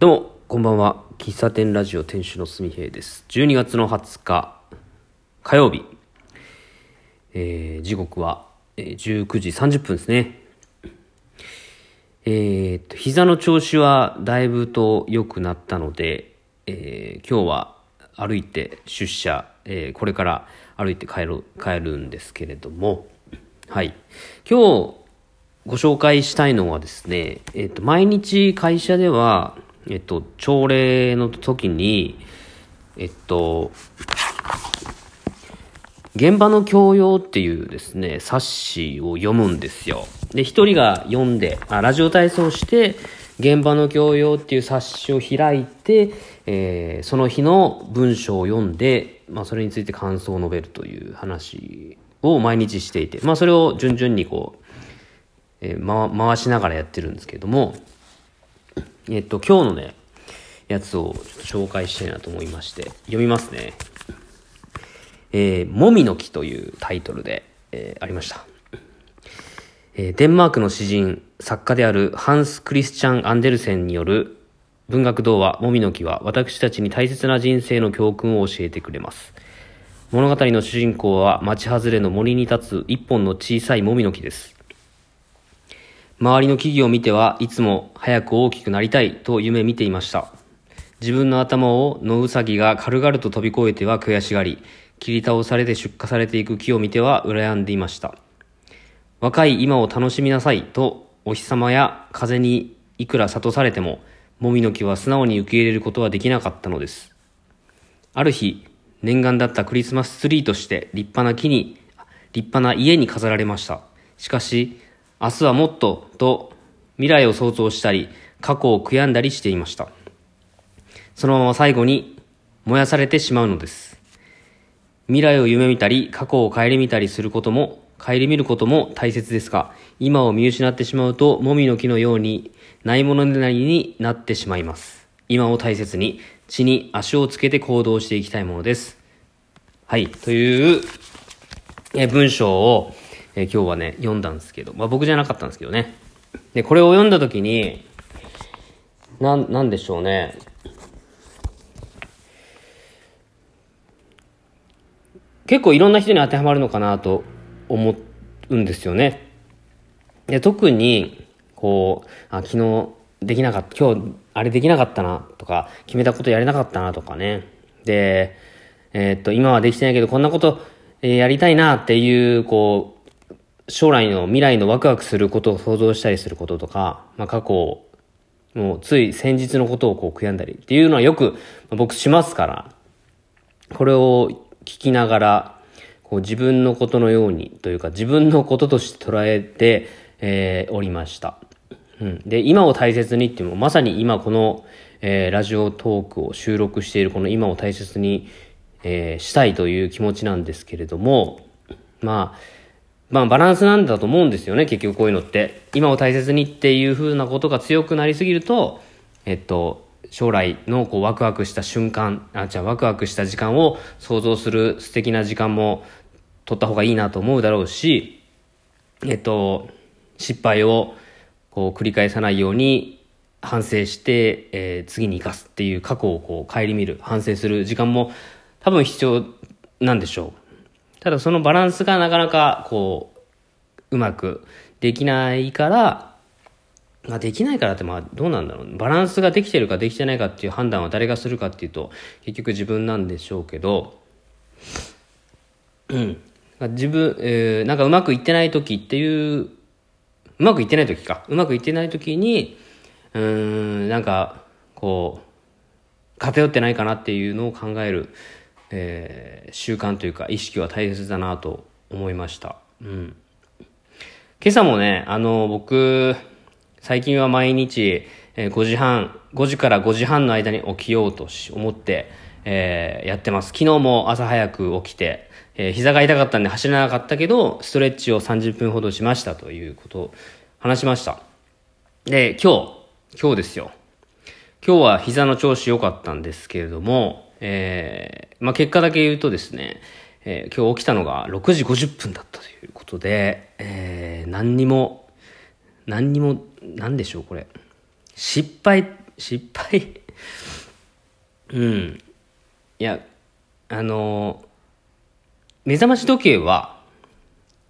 どうも、こんばんは。喫茶店ラジオ店主のすみへいです。12月の20日、火曜日。えー、時刻は、えー19時30分ですね。えーっと、膝の調子はだいぶと良くなったので、えー今日は歩いて出社、えこれから歩いて帰る、帰るんですけれども、はい。今日ご紹介したいのはですね、えっと、毎日会社では、えっと、朝礼の時に、えっと、現場の教養っていうですね、冊子を読むんですよ。で、一人が読んで、あラジオ体操して、現場の教養っていう冊子を開いて、えーその日の文章を読んで、まあ、それについて感想を述べるという話を毎日していて、まあ、それを順々にこう、えー回しながらやってるんですけども、えっと、今日のね、やつを紹介したいなと思いまして、読みますね。えー、もみの木というタイトルで、えーありました。えーデンマークの詩人、作家であるハンス・クリスチャン・アンデルセンによる文学童話、もみの木は私たちに大切な人生の教訓を教えてくれます。物語の主人公は町外れの森に立つ一本の小さいもみの木です。周りの木々を見てはいつも早く大きくなりたいと夢見ていました。自分の頭を野ウサギが軽々と飛び越えては悔しがり、切り倒されて出荷されていく木を見ては羨んでいました。若い今を楽しみなさいとお日様や風にいくら諭されても、もみの木は素直に受け入れることはできなかったのです。ある日、念願だったクリスマスツリーとして立派な木に、立派な家に飾られました。しかし、明日はもっとと未来を想像したり、過去を悔やんだりしていました。そのまま最後に燃やされてしまうのです。未来を夢見たり、過去を顧みたりすることも、顧みることも大切ですが、今を見失ってしまうと、もみの木のように、ないものねだりになってしまいます。今を大切に、地に足をつけて行動していきたいものです。はい、という、え文章を、えー今日はね、読んだんですけど、まあ僕じゃなかったんですけどね。で、これを読んだ時に、なん、なんでしょうね。結構いろんな人に当てはまるのかなと思うんですよね。で、特に、こう、あ、昨日できなかった、今日あれできなかったなとか、決めたことやれなかったなとかね。で、えーっと、今はできてないけど、こんなこと、えーやりたいなっていう、こう、将来の未来のワクワクすることを想像したりすることとか、まあ過去もうつい先日のことをこう悔やんだりっていうのはよく僕しますから、これを聞きながら、こう自分のことのようにというか自分のこととして捉えて、えーおりました。うん、で、今を大切にっていうのも、まさに今この、えーラジオトークを収録しているこの今を大切に、えーしたいという気持ちなんですけれども、まあ、まあバランスなんだと思うんですよね、結局こういうのって。今を大切にっていう風なことが強くなりすぎると、えっと、将来のこうワクワクした瞬間、あ、じゃあワクワクした時間を想像する素敵な時間も取った方がいいなと思うだろうし、えっと、失敗をこう繰り返さないように反省して、えー次に生かすっていう過去をこう顧みる、反省する時間も多分必要なんでしょう。ただそのバランスがなかなかこう、うまくできないから、まあできないからってまあどうなんだろう。バランスができてるかできてないかっていう判断は誰がするかっていうと、結局自分なんでしょうけど、うん。自分、えーなんかうまくいってない時っていう、うまくいってない時か。うまくいってない時に、うーん、なんか、こう、偏ってないかなっていうのを考える、えー習慣というか意識は大切だなと思いました。うん。今朝もね、あの、僕、最近は毎日、えー5時半、5時から5時半の間に起きようとし思って、えーやってます。昨日も朝早く起きて、えー膝が痛かったんで走らなかったけど、ストレッチを30分ほどしましたということを話しました。で、今日、今日ですよ。今日は膝の調子良かったんですけれども、えーまあ、結果だけ言うとですね、えー今日起きたのが6時50分だったということで、えー何にも、何にも、なんでしょう、これ。失敗失敗？うん。いや、あの目覚まし時計は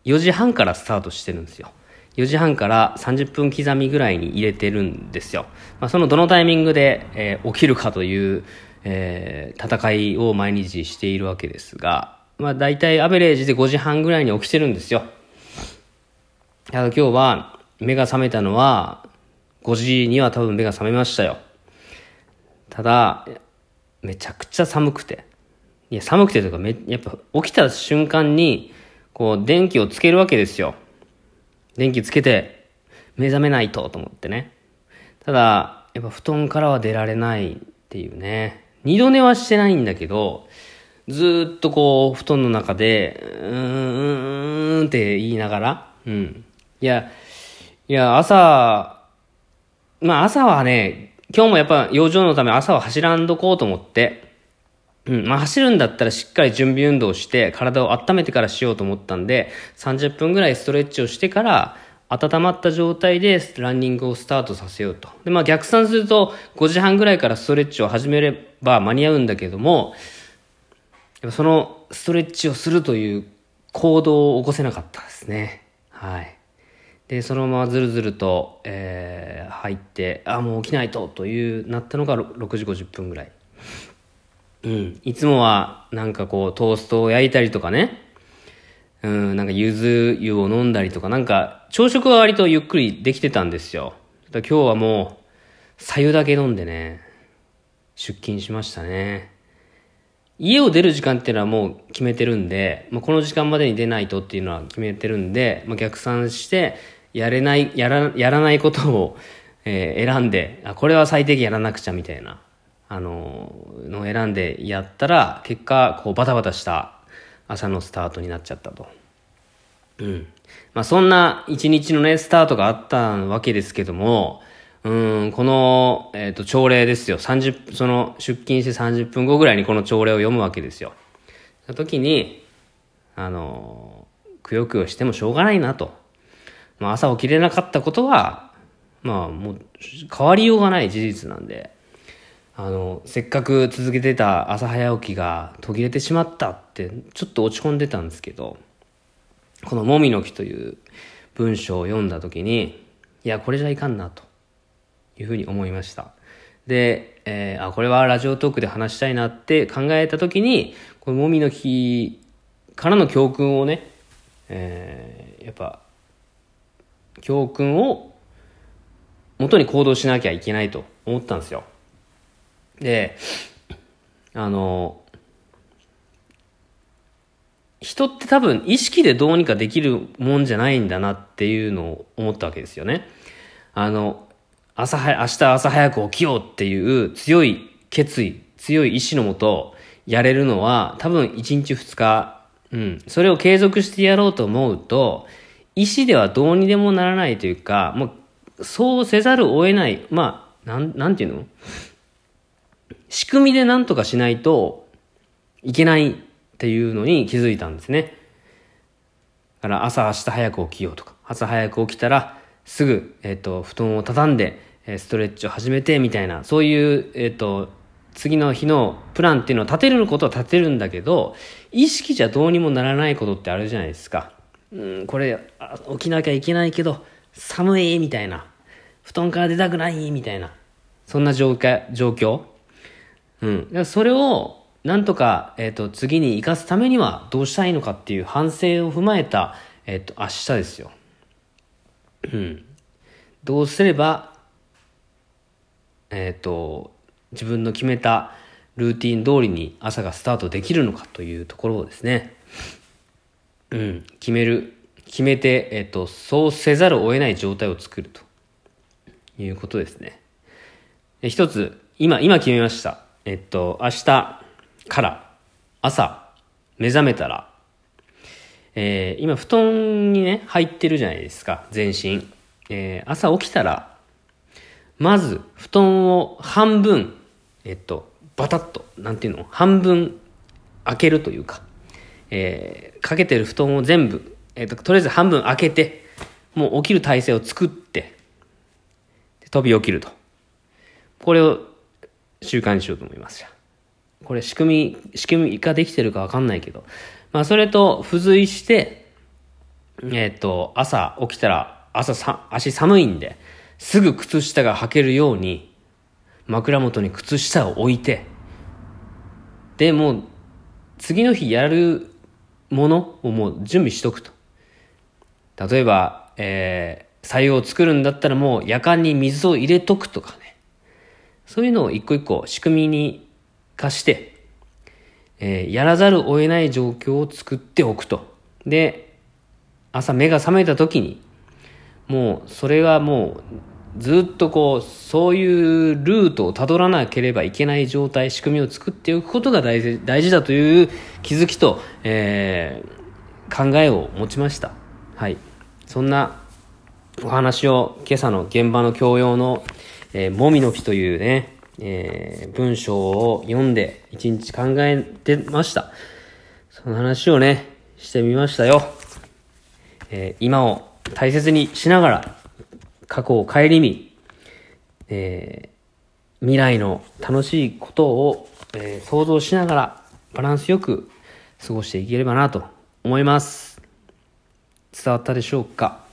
4時半からスタートしてるんですよ。4時半から30分刻みぐらいに入れてるんですよ。まあ、そのどのタイミングで、えー起きるかという、えー戦いを毎日しているわけですが、まあ大体アベレージで5時半ぐらいに起きてるんですよ。ただ今日は目が覚めたのは5時には多分目が覚めましたよ。ただ、めちゃくちゃ寒くて。いや、寒くてというかめ、やっぱ起きた瞬間に、こう、電気をつけるわけですよ。電気つけて、目覚めないと、と思ってね。ただ、やっぱ布団からは出られないっていうね。二度寝はしてないんだけど、ずっとこう、布団の中で、うん、うーんって言いながら、うん。いや、いや、朝、まあ朝はね、今日もやっぱ養生のため朝は走らんどこうと思って、うん、まあ走るんだったらしっかり準備運動して体を温めてからしようと思ったんで、30分ぐらいストレッチをしてから、温まった状態でランニングをスタートさせようと。で、まあ逆算すると5時半ぐらいからストレッチを始めれば間に合うんだけども、やっぱそのストレッチをするという行動を起こせなかったですね。はい。で、そのままずるずると、えー入って、あ、もう起きないと、という、なったのが6時50分ぐらい。うん。いつもは、なんかこう、トーストを焼いたりとかね。うん、なんか柚子湯を飲んだりとか、なんか、朝食は割とゆっくりできてたんですよ。だ今日はもう、左右だけ飲んでね、出勤しましたね。家を出る時間っていうのはもう決めてるんで、まあ、この時間までに出ないとっていうのは決めてるんで、まあ、逆算して、やれない、やら、やらないことを、えー選んで、あ、これは最低限やらなくちゃみたいな、あのーのを選んでやったら、結果、こうバタバタした朝のスタートになっちゃったと。うん。まあそんな一日のね、スタートがあったわけですけども、うん、この、えっ、と、朝礼ですよ。30、その、出勤して30分後ぐらいにこの朝礼を読むわけですよ。その時に、あの、くよくよしてもしょうがないなと。まあ朝起きれなかったことは、まあもう、変わりようがない事実なんで、あの、せっかく続けてた朝早起きが途切れてしまったって、ちょっと落ち込んでたんですけど、このもみの木という文章を読んだ時に、いや、これじゃいかんなというふうに思いました。で、えーあ、これはラジオトークで話したいなって考えた時に、このもみの木からの教訓をね、えーやっぱ、教訓を元に行動しなきゃいけないと思ったんですよ。で、あの、人って多分意識でどうにかできるもんじゃないんだなっていうのを思ったわけですよね。あの、朝は、明日朝早く起きようっていう強い決意、強い意志のもとやれるのは多分1日2日、うん、それを継続してやろうと思うと、意志ではどうにでもならないというか、もう、そうせざるを得ない、まあ、なん、なんていうの？仕組みで何とかしないといけないっていうのに気づいたんですね。だから朝明日早く起きようとか、朝早く起きたらすぐ、えっ、と、布団を畳んで、ストレッチを始めてみたいな、そういう、えっ、と、次の日のプランっていうのを立てることは立てるんだけど、意識じゃどうにもならないことってあるじゃないですか。うん、これ、起きなきゃいけないけど、寒いみたいな。布団から出たくないみたいな。そんな状況、状況うん。それを、なんとか、えっ、と、次に生かすためにはどうしたいのかっていう反省を踏まえた、えっ、と、明日ですよ。うん。どうすれば、えっ、と、自分の決めたルーティン通りに朝がスタートできるのかというところをですね、うん、決める、決めて、えっ、と、そうせざるを得ない状態を作るということですね。一つ、今、今決めました。えっと、明日から朝目覚めたら、えー今布団にね、入ってるじゃないですか、全身。えー朝起きたら、まず布団を半分、えっと、バタッと、なんていうの、半分開けるというか、えーかけてる布団を全部、えっと、とりあえず半分開けて、もう起きる体勢を作って、飛び起きると。これを習慣にしようと思います。これ仕組み、仕組みができてるかわかんないけど。まあそれと付随して、えっ、と、朝起きたら、朝さ、足寒いんで、すぐ靴下が履けるように、枕元に靴下を置いて、で、もう、次の日やるものをもう準備しとくと。例えば、えー、採用を作るんだったらもう夜間に水を入れとくとかね。そういうのを一個一個仕組みに化して、えー、やらざるを得ない状況を作っておくと。で、朝目が覚めた時に、もうそれがもうずっとこう、そういうルートをたどらなければいけない状態、仕組みを作っておくことが大事大事だという気づきと、えー、考えを持ちました。はい。そんなお話を今朝の現場の教養の、えー、もみの木というね、えー、文章を読んで一日考えてました。その話をね、してみましたよ。えー、今を大切にしながら、過去を顧み、えー、未来の楽しいことを、えー、想像しながら、バランスよく過ごしていければなと思います。伝わったでしょうか？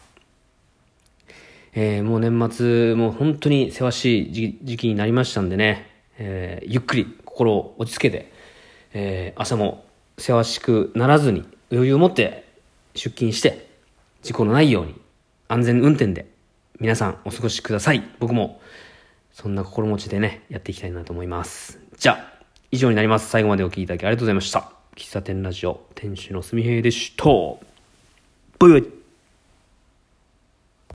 えー、もう年末、もう本当にせわしい時期になりましたんでね、えー、ゆっくり心を落ち着けて、えー、朝もせわしくならずに余裕を持って出勤して、事故のないように安全運転で皆さんお過ごしください。僕もそんな心持ちでね、やっていきたいなと思います。じゃあ、以上になります。最後までお聴きいただきありがとうございました。喫茶店ラジオ、店主のすみへいでした。バイバイ。